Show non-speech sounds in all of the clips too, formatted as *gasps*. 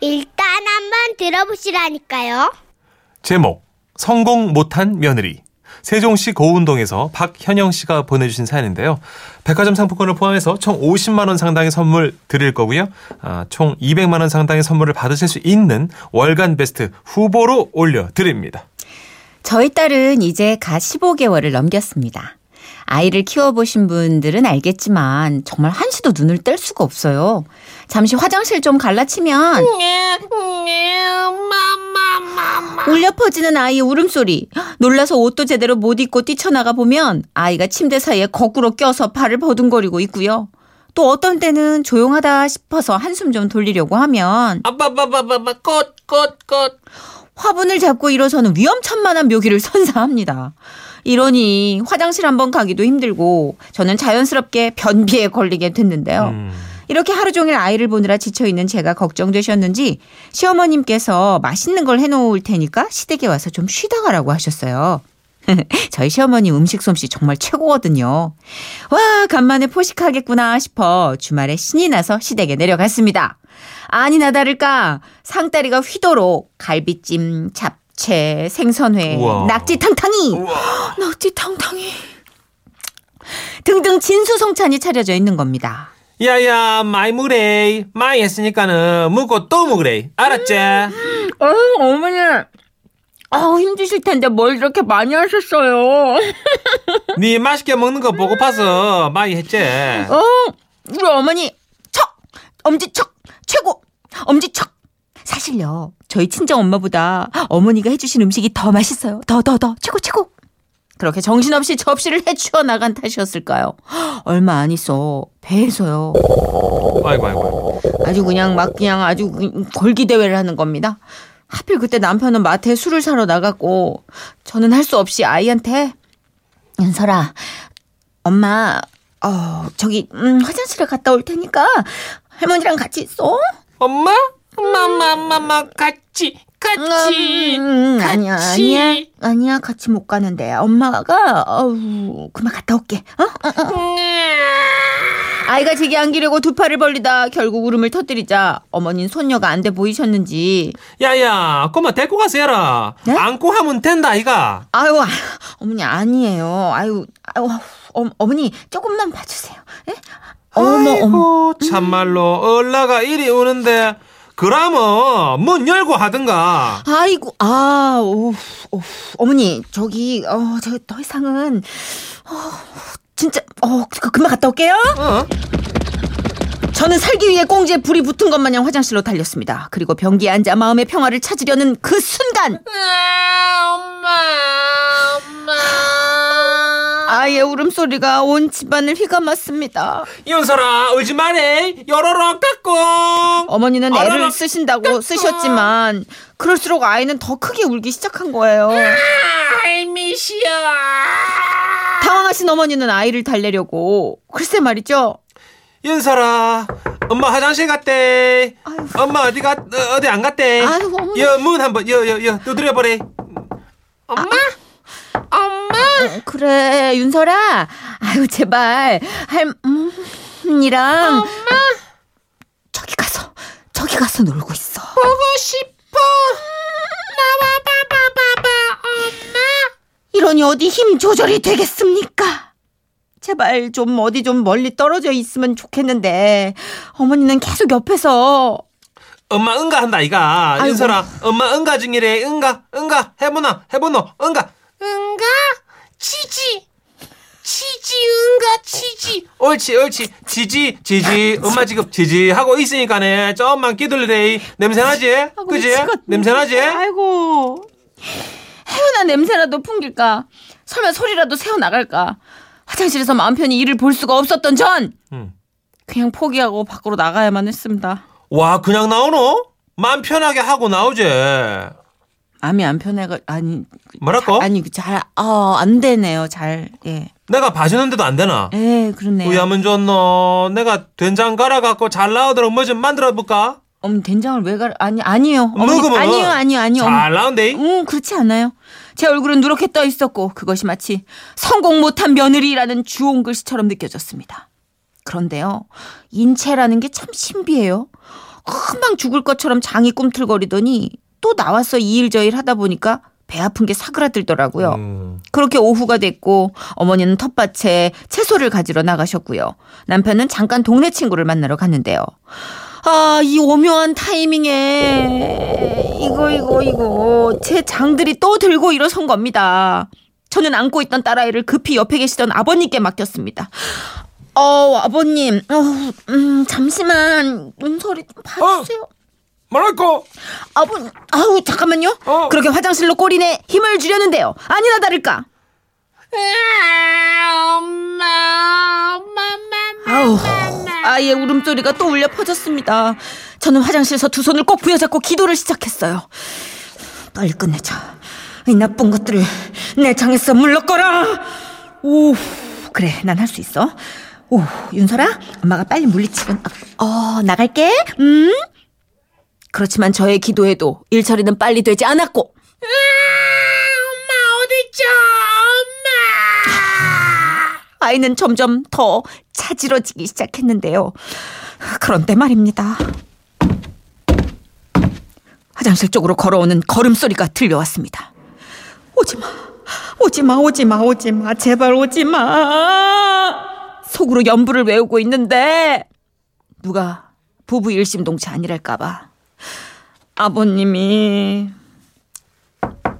일단 한번 들어보시라니까요. 제목 성공 못한 며느리 세종시 고운동에서 박현영 씨가 보내주신 사연인데요. 백화점 상품권을 포함해서 총 50만 원 상당의 선물 드릴 거고요. 아, 총 200만 원 상당의 선물을 받으실 수 있는 월간 베스트 후보로 올려드립니다. 저희 딸은 이제 갓 15개월을 넘겼습니다. 아이를 키워보신 분들은 알겠지만 정말 한시도 눈을 뗄 수가 없어요. 잠시 화장실 좀 갈라치면 울려 퍼지는 아이의 울음소리. 놀라서 옷도 제대로 못 입고 뛰쳐나가 보면 아이가 침대 사이에 거꾸로 껴서 발을 버둥거리고 있고요. 또 어떤 때는 조용하다 싶어서 한숨 좀 돌리려고 하면 아빠빠빠빠빠 꽃꽃꽃 화분을 잡고 일어서는 위험천만한 묘기를 선사합니다. 이러니 화장실 한번 가기도 힘들고 저는 자연스럽게 변비에 걸리게 됐는데요. 음. 이렇게 하루 종일 아이를 보느라 지쳐있는 제가 걱정되셨는지 시어머님께서 맛있는 걸 해놓을 테니까 시댁에 와서 좀 쉬다 가라고 하셨어요. *laughs* 저희 시어머님 음식 솜씨 정말 최고거든요. 와, 간만에 포식하겠구나 싶어 주말에 신이 나서 시댁에 내려갔습니다. 아니나 다를까 상다리가 휘도록 갈비찜, 잡 채, 생선회, 우와. 낙지 탕탕이, *gasps* 낙지 탕탕이 등등 진수성찬이 차려져 있는 겁니다. 야야 많이 먹으래 많이 했으니까는 먹고 또 먹으래 알았지? 어, 어머니. 아 힘드실 텐데 뭘 이렇게 많이 하셨어요. *laughs* 네 맛있게 먹는 거 보고 봐서 많이 했지 어, 우리 어머니 척 엄지척 최고 엄지척. 사실요 저희 친정 엄마보다 어머니가 해주신 음식이 더 맛있어요. 더 더 더 최고 최고. 그렇게 정신없이 접시를 해치워 나간 탓이었을까요? 얼마 안 있어 배에서요. 아이고 아이고. 아주 그냥 막 그냥 아주 그- 걸기 대회를 하는 겁니다. 하필 그때 남편은 마트에 술을 사러 나갔고 저는 할 수 없이 아이한테 연설아 엄마 어 저기 음, 화장실에 갔다 올 테니까 할머니랑 같이 있어. 엄마? 엄마 엄마 엄마 엄마 같이 같이 음, 아니야 같이. 아니야 아니야 같이 못 가는데 엄마가 어우 그만 갔다 올게. 어? 아이가 제게 안기려고 두 팔을 벌리다 결국 울음을 터뜨리자 어머니는 손녀가 안 돼 보이셨는지 야야 꼬마 데리고 가서 해라 네? 안고 하면 된다 이가 아유, 아, 어머니 아니에요. 아유, 아유, 어, 어머니 조금만 봐주세요. 예? 어머, 어머. 아이고 참말로 얼라가 이리 오는데 그러면 문 열고 하든가 아이고, 아, 오, 오, 어머니 저기, 어, 저 더 이상은, 어, 진짜, 어, 그, 그만 갔다 올게요. 어? 저는 살기 위해 꽁지에 불이 붙은 것 마냥 화장실로 달렸습니다. 그리고 변기에 앉아 마음의 평화를 찾으려는 그 순간, 아 이의 울음소리가 온 집안을 휘감았습니다. 윤설아 울지 마래 요로록 깎고 어머니는 애를 어라라, 쓰신다고 쓰셨지만 그럴수록 아이는 더 크게 울기 시작한 거예요. 알미시여 당황하신 어머니는 아이를 달래려고 글쎄 말이죠. 윤설아 엄마 화장실 갔대 아유. 엄마 어디 갔 어, 어디 안 갔대 아유, 어머니. 여문 한번 여 여 여 두드려 보래 엄마 엄마 어, 그래 윤설아. 아유 제발. 할머니랑 저기 가서 저기 가서 놀고 있어. 보고 싶어. 나와 봐봐 봐봐 엄마. 이러니 어디 힘 조절이 되겠습니까? 제발 좀 어디 좀 멀리 떨어져 있으면 좋겠는데. 어머니는 계속 옆에서. 엄마 응가 한다 이가. 윤설아 엄마 응가 중이래. 응가 응가. 해보나 해보노. 응가. 응가 치지. 치지 응가 치지. 옳지 옳지. 지지 지지. 엄마 지금 지지 하고 있으니까네. 좀만 기다려래 냄새나지? 그지? 냄새나지? 아이고. 해운한 냄새라도 풍길까? 설마 소리라도 새어 나갈까? 화장실에서 마음 편히 이를 볼 수가 없었던 전! 음. 그냥 포기하고 밖으로 나가야만 했습니다. 와 그냥 나오노? 마음 편하게 하고 나오지 마음이 안 편해가 아니 뭐랄까 아니 잘어안 되네요 잘 예. 내가 봐주는데도 안 되나 예, 그렇네요. 우야면 좋노 내가 된장 갈아 갖고 잘 나오도록 뭐 좀 만들어 볼까 어머니 된장을 왜 가? 아니 아니요. 어머니, 먹으면 아니요 아니요 아니요. 잘 나온대 음 그렇지 않아요. 제 얼굴은 누렇게 떠 있었고 그것이 마치 성공 못한 며느리라는 주홍 글씨처럼 느껴졌습니다. 그런데요 인체라는 게 참 신비해요. 금방 죽을 것처럼 장이 꿈틀거리더니 또 나와서 이 일 저 일 하다 보니까 배 아픈 게 사그라들더라고요. 음. 그렇게 오후가 됐고 어머니는 텃밭에 채소를 가지러 나가셨고요. 남편은 잠깐 동네 친구를 만나러 갔는데요. 아, 이 오묘한 타이밍에 이거 이거 이거 제 장들이 또 들고 일어선 겁니다. 저는 안고 있던 딸아이를 급히 옆에 계시던 아버님께 맡겼습니다. 어, 아버님, 어, 음, 잠시만 눈소리 좀 봐주세요. 뭐랄까? 아버님, 아우 잠깐만요. 어. 그렇게 화장실로 꼬리내 힘을 주려는데요. 아니나 다를까. 엄마, 엄마, 엄마, 아우, 아이의 울음소리가 또 울려 퍼졌습니다. 저는 화장실에서 두 손을 꼭 부여잡고 기도를 시작했어요. 빨리 끝내자. 이 나쁜 것들을 내 장에서 물러거라. 오, 그래, 난 할 수 있어. 오, 윤설아, 엄마가 빨리 물리치곤. 어, 나갈게. 음. 그렇지만 저의 기도에도 일처리는 빨리 되지 않았고. 엄마 어딨죠? 엄마. 아이는 점점 더 차지러지기 시작했는데요. 그런데 말입니다. 화장실 쪽으로 걸어오는 걸음소리가 들려왔습니다. 오지마, 오지마, 오지마, 오지마, 제발 오지마. 속으로 연부를 외우고 있는데 누가 부부 일심동체 아니랄까봐 아버님이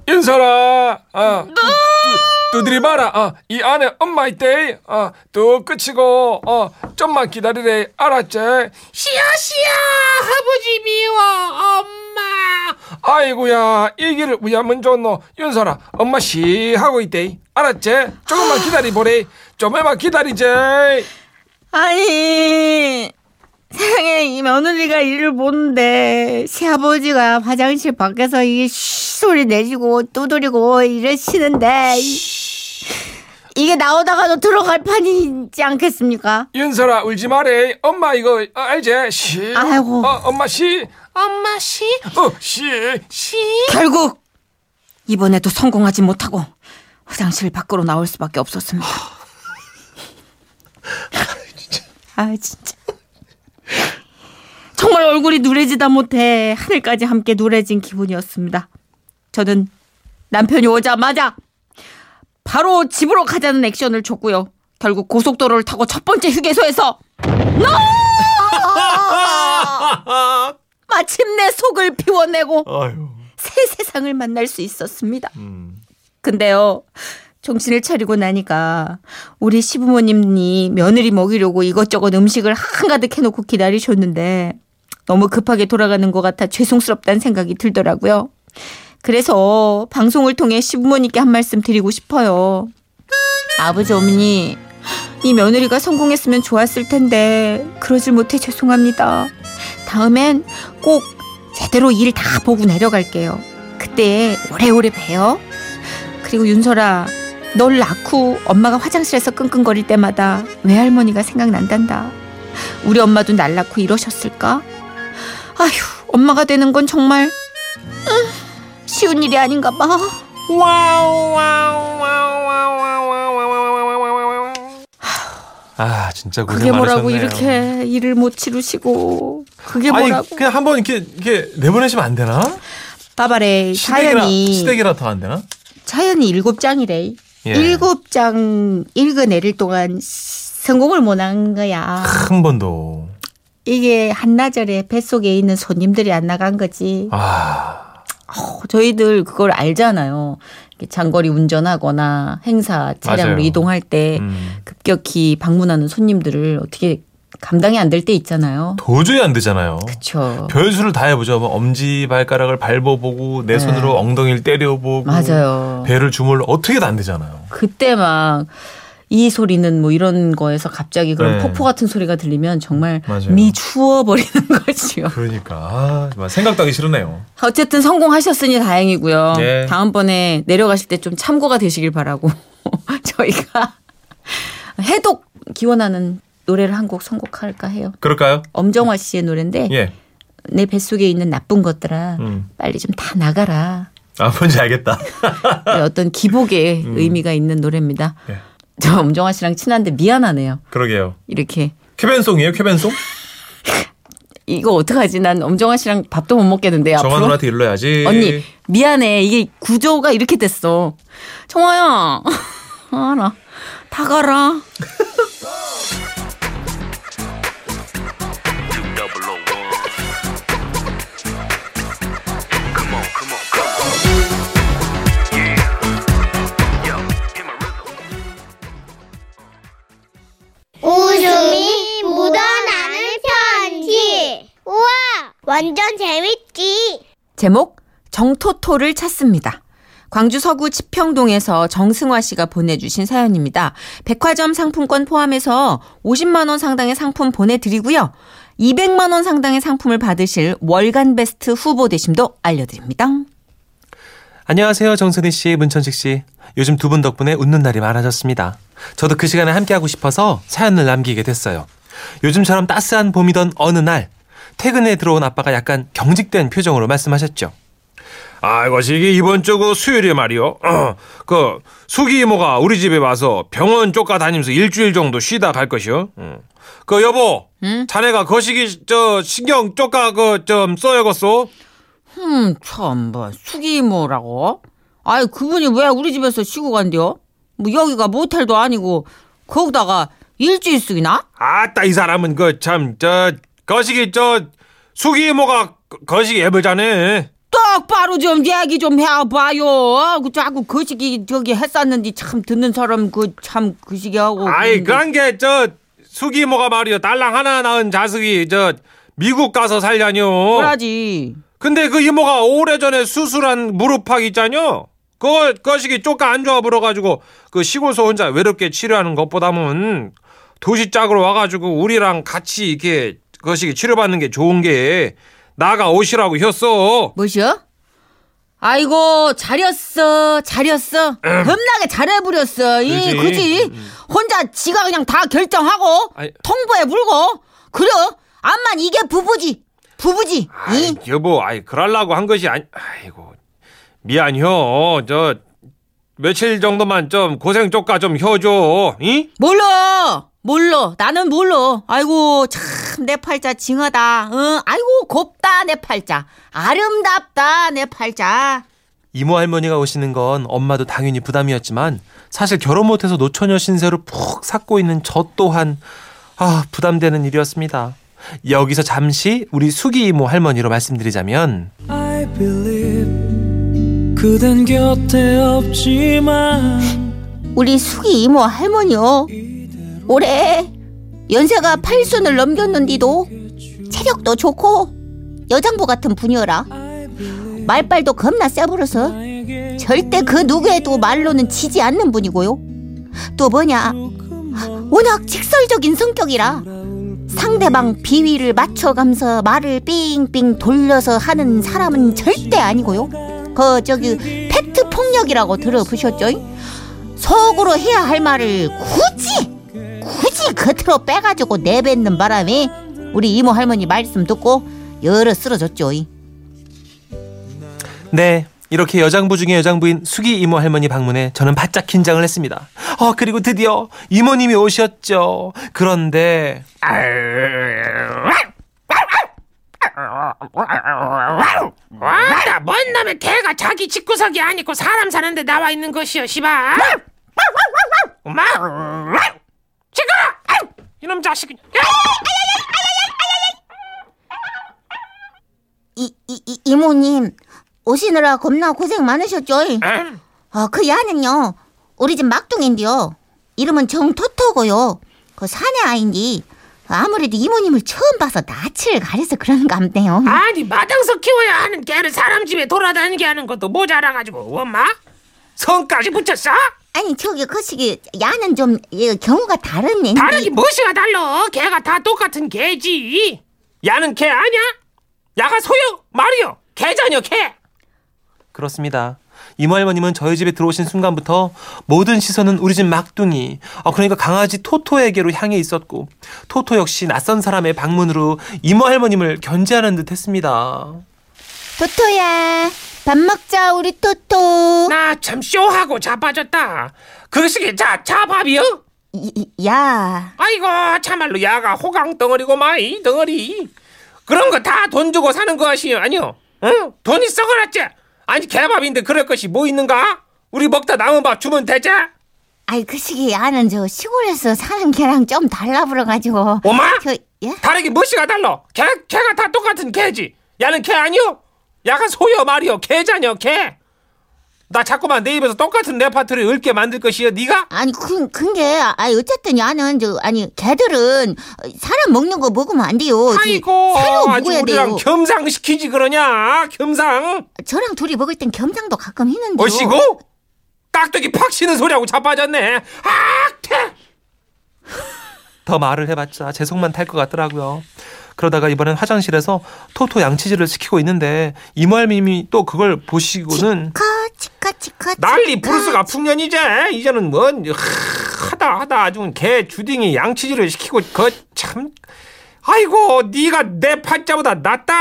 인사라. 아, 두, 두, 두드리 마라. 아, 이 안에 엄마 있대. 아, 또 끝이고. 어, 좀만 기다리래. 알았지? 시어 시어 아버지 미워 엄마. 아이고야, 이 길을 왜하면 좋노? 윤설아, 엄마 시 하고 있대. 알았지? 조금만 기다리보래. 좀만 기다리지. 아니 이 며느리가 일을 보는데 시아버지가 화장실 밖에서 이쉬 소리 내시고 두드리고 이러시는데 이- 이게 나오다가도 들어갈 판이지 않겠습니까? 윤설아, 울지 마래. 엄마 이거 어, 알지? 시. 아이고. 어, 엄마 시. 엄마 시 어, 시. 시. 결국 이번에도 성공하지 못하고 화장실 밖으로 나올 수밖에 없었습니다. 아 진짜 정말 얼굴이 누래지다 못해 하늘까지 함께 누래진 기분이었습니다. 저는 남편이 오자마자 바로 집으로 가자는 액션을 줬고요. 결국 고속도로를 타고 첫 번째 휴게소에서 *laughs* 마침내 속을 비워내고 아유. 새 세상을 만날 수 있었습니다. 음. 근데요, 정신을 차리고 나니까 우리 시부모님이 며느리 먹이려고 이것저것 음식을 한가득 해놓고 기다리셨는데 너무 급하게 돌아가는 것 같아 죄송스럽다는 생각이 들더라고요. 그래서 방송을 통해 시부모님께 한 말씀 드리고 싶어요. 아버지, 어머니, 이 며느리가 성공했으면 좋았을 텐데 그러질 못해 죄송합니다. 다음엔 꼭 제대로 일 다 보고 내려갈게요. 그때 오래오래 봬요. 그리고 윤설아, 널 낳고 엄마가 화장실에서 끙끙거릴 때마다 외할머니가 생각난단다. 우리 엄마도 날 낳고 이러셨을까? 아휴, 엄마가 되는 건 정말 음, 쉬운 일이 아닌가 봐. 아 진짜 고생 그게 뭐라고 많으셨네요. 이렇게 일을 못 치르시고 그게 아니 뭐라고 그냥 한번 이렇게 이렇게 내보내시면 안 되나? 빠바레 시댁이라 사연이 시댁이라 더 안 되나? 사연이 일곱 장이래. 예. 일곱 장 읽어내릴 동안 성공을 못 한 거야. 한 번도. 이게 한나절에 뱃속에 있는 손님들이 안 나간 거지. 아 어, 저희들 그걸 알잖아요. 장거리 운전하거나 행사 차량으로 맞아요. 이동할 때 음. 급격히 방문하는 손님들을 어떻게 감당이 안 될 때 있잖아요. 도저히 안 되잖아요. 그렇죠. 별수를 다 해보죠. 뭐 엄지 발가락을 밟아보고 내 네. 손으로 엉덩이를 때려보고 맞아요. 배를 주물러 어떻게도 안 되잖아요. 그때 막 이 소리는 뭐 이런 거에서 갑자기 그런 네. 폭포 같은 소리가 들리면 정말 맞아요. 미추어 버리는 *laughs* 거지요. 그러니까 아, 정말 생각도 하기 싫으네요. 어쨌든 성공하셨으니 다행이고요. 네. 다음번에 내려가실 때 좀 참고가 되시길 바라고 *laughs* 저희가 해독 기원하는 노래를 한 곡 선곡할까 해요. 그럴까요? 엄정화 씨의 노래인데 예. 내 뱃속에 있는 나쁜 것들아 음. 빨리 좀 다 나가라. 아 뭔지 알겠다. 어떤 기복의 *laughs* 의미가 있는 노래입니다. 음. 예. *laughs* 저 엄정화 씨랑 친한데 미안하네요. 그러게요. 이렇게 쾌변송이에요, 쾌변송? *laughs* 이거 어떡하지? 난 엄정화 씨랑 밥도 못 먹겠는데 정화 앞으로. 누나한테 일러야지. 언니 미안해. 이게 구조가 이렇게 됐어. 정화야. *laughs* 알아. 다 가라. 완전 재밌지. 제목 정토토를 찾습니다. 광주 서구 지평동에서 정승화 씨가 보내주신 사연입니다. 백화점 상품권 포함해서 50만 원 상당의 상품 보내드리고요. 200만 원 상당의 상품을 받으실 월간 베스트 후보 되심도 알려드립니다. 안녕하세요. 정선희 씨, 문천식 씨. 요즘 두 분 덕분에 웃는 날이 많아졌습니다. 저도 그 시간에 함께하고 싶어서 사연을 남기게 됐어요. 요즘처럼 따스한 봄이던 어느 날 퇴근에 들어온 아빠가 약간 경직된 표정으로 말씀하셨죠. 아이고 시기 이번 주그 수요일에 말이요. 어, *clears throat* 그 수기 이모가 우리 집에 와서 병원 쫓아 다니면서 일주일 정도 쉬다 갈 것이요. 응. 그 여보, 자네가 거시기 저 신경 쫓아 그좀 써야겠소. 음, 참, 뭐, 수기모라고? 아이, 그분이 왜 우리 집에서 쉬고 간대요? 뭐, 여기가 모텔도 아니고, 거기다가 일주일 쓰기나? 아따 이 사람은 그 참 저 거시기 저 수기 이모가 거- 거시기 해보자네. 똑바로 좀 얘기 좀 해봐요. 그 자꾸 그 시기 저기 했었는지 참 듣는 사람 그참그 시기 하고. 아이. 그런 게 저 수기 이모가 말이요 딸랑 하나 낳은 자식이 저 미국 가서 살자뇨. 그러지. 근데 그 이모가 오래전에 수술한 무릎팍 있잖요. 그거 거시기 쪼까 안 좋아 불어가지고 그 시골서 혼자 외롭게 치료하는 것보다는 도시 짝으로 와가지고 우리랑 같이 이렇게 거시기 치료받는 게 좋은 게 나가 오시라고 했어. 뭐시여? 아이고 잘했어 잘했어. 겁나게 잘해버렸어. 이 그지. 그지? 혼자 지가 그냥 다 결정하고 아이. 통보에 물고. 그래? 암만 이게 부부지. 부부지. 아이, 이. 여보, 아이, 그럴라고 한 것이 아니, 아이고, 미안 혀. 저, 며칠 정도만 좀 고생 쪼까 좀 혀줘, 이? 몰라 몰라. 나는 몰라. 아이고 참 내 팔자 징하다. 응? 아이고 곱다 내 팔자. 아름답다 내 팔자. 이모 할머니가 오시는 건 엄마도 당연히 부담이었지만 사실 결혼 못해서 노처녀 신세로 푹 삭고 있는 저 또한 아 부담되는 일이었습니다. 여기서 잠시 우리 수기 이모 할머니로 말씀드리자면 I believe 그댄 곁에 없지만 우리 수기 이모 할머니요. 올해 연세가 팔순을 넘겼는데도 체력도 좋고 여장부 같은 분이어라. 말빨도 겁나 세부려서 절대 그 누구에도 말로는 지지 않는 분이고요. 또 뭐냐 워낙 직설적인 성격이라 상대방 비위를 맞춰가면서 말을 삥삥 돌려서 하는 사람은 절대 아니고요. 그 저기 팩트 폭력이라고 들어보셨죠? 속으로 해야 할 말을 굳이 굳이 겉으로 빼가지고 내뱉는 바람에 우리 이모 할머니 말씀 듣고 여러 쓰러졌죠. 네 이렇게 여장부 중에 여장부인 수기 이모 할머니 방문에 저는 바짝 긴장을 했습니다. 아 그리고 드디어 이모님이 오셨죠. 그런데 와나 뭔 놈의 개가 자기 집구석이 아니고 사람 사는데 나와 있는 것이여 시바 엄마 시끄러 이놈 자식 이, 이, 이, 이모님, 오시느라 겁나 고생 많으셨죠? 음, 어, 그 야는요, 우리 집 막둥인데요. 이름은 정토토고요. 그 사내 아인데, 아무래도 이모님을 처음 봐서 낯을 가려서 그런가 보네요. 아니 마당서 키워야 하는 개를 사람 집에 돌아다니게 하는 것도 모자라가지고 엄마 성까지 붙였어? 아니, 저기, 그 시기, 야는 좀, 예, 경우가 다른 앤데. 다르기 무엇이가 달라 개가 다 똑같은 개지 야는 개 아냐? 야가 소요 말이요 개자녀 개 그렇습니다. 이모 할머님은 저희 집에 들어오신 순간부터 모든 시선은 우리 집 막둥이, 아, 그러니까 강아지 토토에게로 향해 있었고, 토토 역시 낯선 사람의 방문으로 이모 할머님을 견제하는 듯 했습니다. 토토야, 밥 먹자, 우리 토토. 나 참 쇼하고 자빠졌다 그것이 자, 자밥이요? 이- 야, 아이고 참말로 야가 호강 덩어리고 money 덩어리 그런 거 다 돈 주고 사는 것이 아니요. 어? 돈이 썩어났지. 아니 개밥인데 그럴 것이 뭐 있는가? 우리 먹다 남은 밥 주면 되지? 아이 거시기 야는 저 시골에서 사는 개랑 좀 달라 불어가지고. 엄마? 저 예? 다르게 뭐시가 달라? 개, 개가 다 똑같은 개지. 야는 개 아니요? 야가 소여 말이요. 개잖여 개. 나 자꾸만 내 입에서 똑같은 레파토리 읊게 만들 것이여 네가? 아니 그 근게 아니 어쨌든 야는 저 아니 개들은 사람 먹는 거 먹으면 안 돼요. 저 아이고 새로 아주 먹어야 우리랑 돼요. 겸상시키지 그러냐 겸상 저랑 둘이 먹을 땐 겸상도 가끔 했는데요. 어시고 깍두기 팍 치는 소리하고 자빠졌네 아태 더 말을 해봤자 제 속만 탈 것 같더라고요. 그러다가 이번엔 화장실에서 토토 양치질을 시키고 있는데 이모할님이 또 그걸 보시고는 치카 치카 치카 난리. 부르스가 풍년이제 이제는 뭔 하, 하다 하다 아주 개 주둥이 양치질을 시키고 그 참 아이고 네가 내 팔자보다 낫다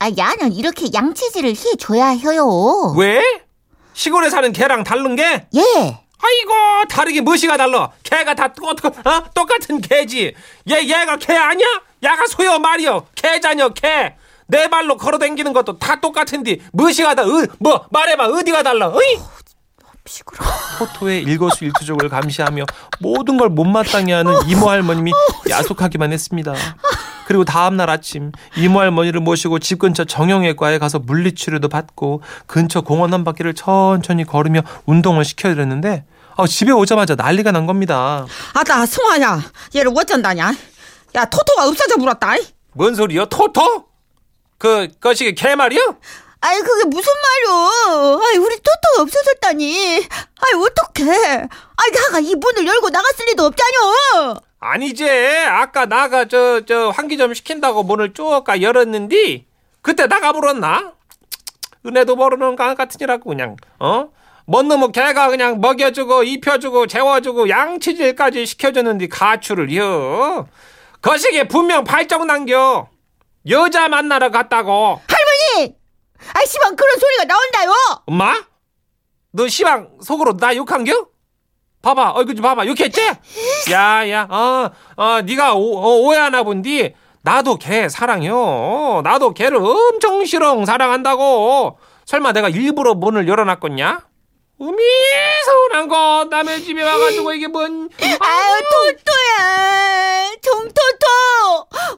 아 야는 이렇게 양치질을 해줘야 해요. 왜 시골에 사는 개랑 다른 게 예. 아이고 다르게 뭐시가 달라 개가 다 똑, 어? 똑같은 개지 얘 얘가 개 아니야 야가 소여 말이여 개자녀 개 내 발로 걸어댕기는 것도 다 똑같은데 뭐시가 다뭐 말해봐 어디가 달라 어이 토토의 일거수일투족을 감시하며 모든 걸 못마땅해 하는 이모 할머님이 야속하기만 했습니다. 그리고 다음 날 아침 이모 할머니를 모시고 집 근처 정형외과에 가서 물리치료도 받고 근처 공원 한 바퀴를 천천히 걸으며 운동을 시켜드렸는데 아, 집에 오자마자 난리가 난 겁니다. 아따 승화야. 얘를 어쩐다냐 야 토토가 없어져 불었다 뭔 소리여 토토 그 거시기 개 말이여 아이 그게 무슨 말이오? 아이 우리 토토가 없어졌다니. 아이 어떡해? 아이 나가 이 문을 열고 나갔을 리도 없잖여. 아니지 아까 나가 저 저 환기점 시킨다고 문을 쪼까 열었는데 그때 나가 불었나 은혜도 모르는 강 같으니라고 그냥 어 뭔 놈의 개가 그냥 먹여주고 입혀주고 재워주고 양치질까지 시켜줬는데 가출을 여 거시기에 분명 발정 남겨 여자 만나러 갔다고 할머니. 아이 시방 그런 소리가 나온다요. 엄마 너 시방 속으로 나 욕한겨? 봐봐 얼굴 좀 봐봐 욕했지? *laughs* 야 야 어, 어 네가 오, 어, 오해하나 본디 나도 개 사랑해요 나도 개를 엄청 싫어 사랑한다고 설마 내가 일부러 문을 열어놨겠냐? 음이 서운한 거 남의 집에 와가지고 이게 뭔 아유 토토야. 정토토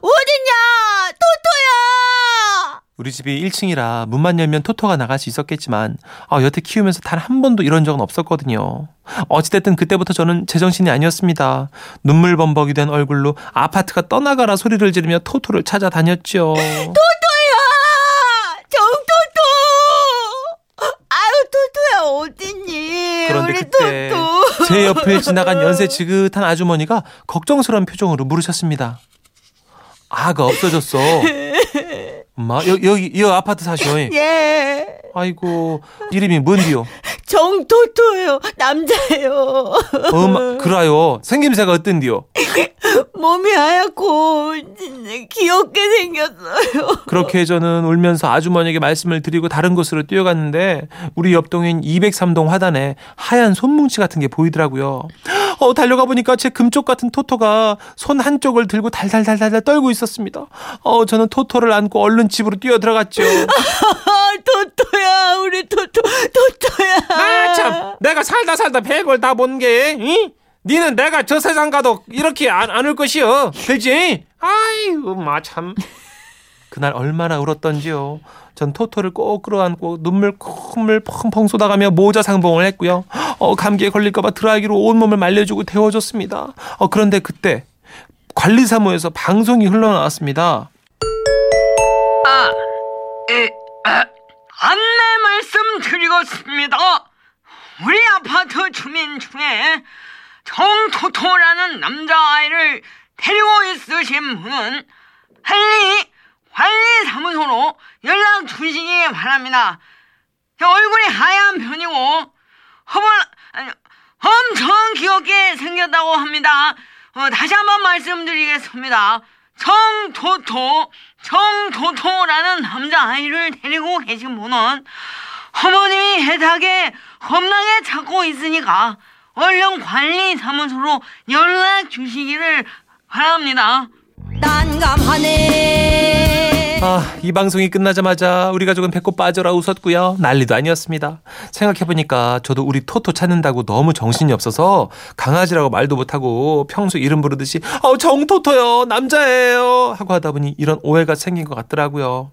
어딨냐? 토토야. 우리 집이 1층이라 문만 열면 토토가 나갈 수 있었겠지만 아, 여태 키우면서 단 한 번도 이런 적은 없었거든요. 어찌됐든 그때부터 저는 제정신이 아니었습니다. 눈물 범벅이 된 얼굴로 아파트가 떠나가라 소리를 지르며 토토를 찾아다녔죠. 토토야. 정토토. 아유 토토야 어딨니? 그런데 그때. 제 옆을 지나간 연세 지긋한 아주머니가 걱정스러운 표정으로 물으셨습니다. 아가 없어졌어. 엄마 여, 여기 이 아파트 사셔. *laughs* 예. 아이고 이름이 뭔디요? 정토토요. 남자예요. 엄마 *laughs* 그라요. 생김새가 어떤디요? 몸이 하얗고 귀엽게 생겼어요. 그렇게 저는 울면서 아주머니에게 말씀을 드리고 다른 곳으로 뛰어갔는데 우리 옆 동인 203동 화단에 하얀 손뭉치 같은 게 보이더라고요. 어, 달려가 보니까 제 금쪽 같은 토토가 손 한쪽을 들고 달달달달 떨고 있었습니다. 어, 저는 토토를 안고 얼른 집으로 뛰어 들어갔죠. 아, *laughs* 토토야, 우리 토토, 토토야. 아참 내가 살다 살다 백을 다본 게 응? 니는 내가 저 세상 가도 이렇게 안, 안올 것이여 그지? 아이고 마참 그날 얼마나 울었던지요. 전 토토를 꼭 끌어안고 눈물 콧물 펑펑 쏟아가며 모자 상봉을 했고요. 어, 감기에 걸릴까봐 드라이기로 온몸을 말려주고 데워줬습니다. 어, 그런데 그때 관리사무에서 방송이 흘러나왔습니다. 안내 말씀드리겠습니다. 우리 아파트 주민 중에 정토토라는 남자아이를 데리고 있으신 분은 빨리 관리사무소로 연락 주시기 바랍니다. 얼굴이 하얀 편이고 허벌 아니, 엄청 귀엽게 생겼다고 합니다. 어, 다시 한번 말씀드리겠습니다. 정토토, 정토토라는 남자아이를 데리고 계신 분은 어머님이 해탁에 겁나게 찾고 있으니까 얼른 관리사무소로 연락 주시기를 바랍니다. 난감하네. 아, 이 방송이 끝나자마자 우리 가족은 배꼽 빠져라 웃었고요. 난리도 아니었습니다. 생각해보니까 저도 우리 토토 찾는다고 너무 정신이 없어서 강아지라고 말도 못하고 평소 이름 부르듯이 어, 정토토요. 남자예요. 하고 하다 보니 이런 오해가 생긴 것 같더라고요.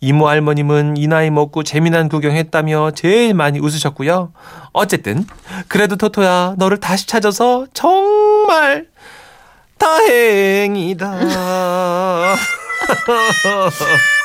이모 할머님은 이 나이 먹고 재미난 구경했다며 제일 많이 웃으셨고요. 어쨌든 그래도 토토야 너를 다시 찾아서 정말 다행이다. *laughs* oh. *laughs*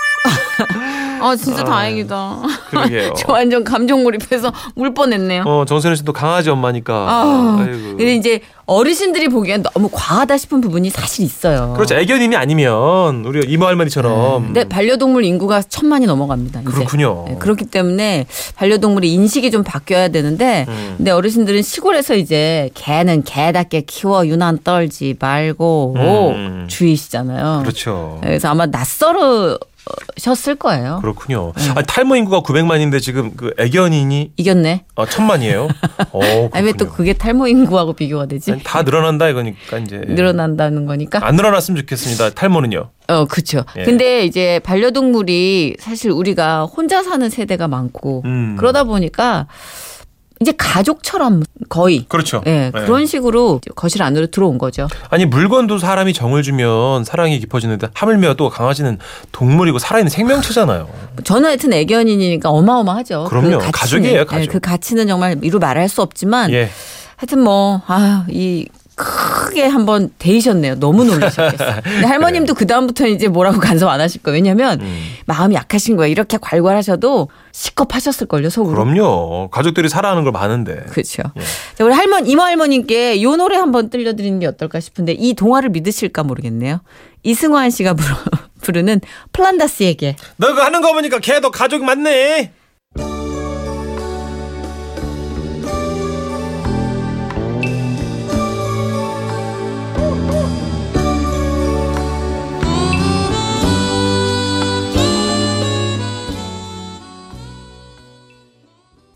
*laughs* 아 진짜 다행이다. 그러게요. *laughs* 저 완전 감정 몰입해서 울 뻔했네요. 어, 정선혜 씨도 강아지 엄마니까. 아, 아이고. 근데 이제 어르신들이 보기엔 너무 과하다 싶은 부분이 사실 있어요. 그렇죠. 애견인이 아니면 우리 이모 할머니처럼. 근데 반려동물 인구가 천만이 넘어갑니다. 이제. 그렇군요. 네, 그렇기 때문에 반려동물의 인식이 좀 바뀌어야 되는데, 음. 근데 어르신들은 시골에서 이제 개는 개답게 키워 유난 떨지 말고 음. 주의시잖아요. 그렇죠. 그래서 아마 낯설으 셨을 거예요. 그렇군요. 아니, 탈모 인구가 900만인데 지금 그 애견인이 이겼네. 어, 천만이에요. *laughs* 어, 아니 왜 또. 그게 탈모 인구하고 비교가 되지? 아니, 다 늘어난다 이거니까 이제. 늘어난다는 거니까. 안 늘어났으면 좋겠습니다. 탈모는요. 어, 그렇죠. 예. 근데 이제 반려동물이 사실 우리가 혼자 사는 세대가 많고 음. 그러다 보니까 이제 가족처럼 거의 그렇죠. 예, 네. 그런 식으로 거실 안으로 들어온 거죠. 아니 물건도 사람이 정을 주면 사랑이 깊어지는데 하물며 또 강아지는 동물이고 살아있는 생명체잖아요. 저는 하여튼 애견인이니까 어마어마하죠. 그럼요. 가치는. 가족이에요, 가족. 예, 그 가치는 정말 이루 말할 수 없지만 예. 하여튼 뭐, 아, 이 크게 한번 데이셨네요. 너무 놀라셨겠어요. *laughs* 할머님도 그 다음부터는 이제 뭐라고 간섭 안 하실 거예요. 왜냐면 음. 마음이 약하신 거예요. 이렇게 괄괄하셔도 시겁하셨을 걸요, 속으로. 그럼요. 가족들이 사랑하는 걸 많은데. 그렇죠. 예. 자, 우리 할머니, 이모 할머님께 요 노래 한번 들려드리는 게 어떨까 싶은데 이 동화를 믿으실까 모르겠네요. 이승환 씨가 부르, *laughs* 부르는 플란다스에게 너 그거 하는 거 보니까 걔도 가족 맞네.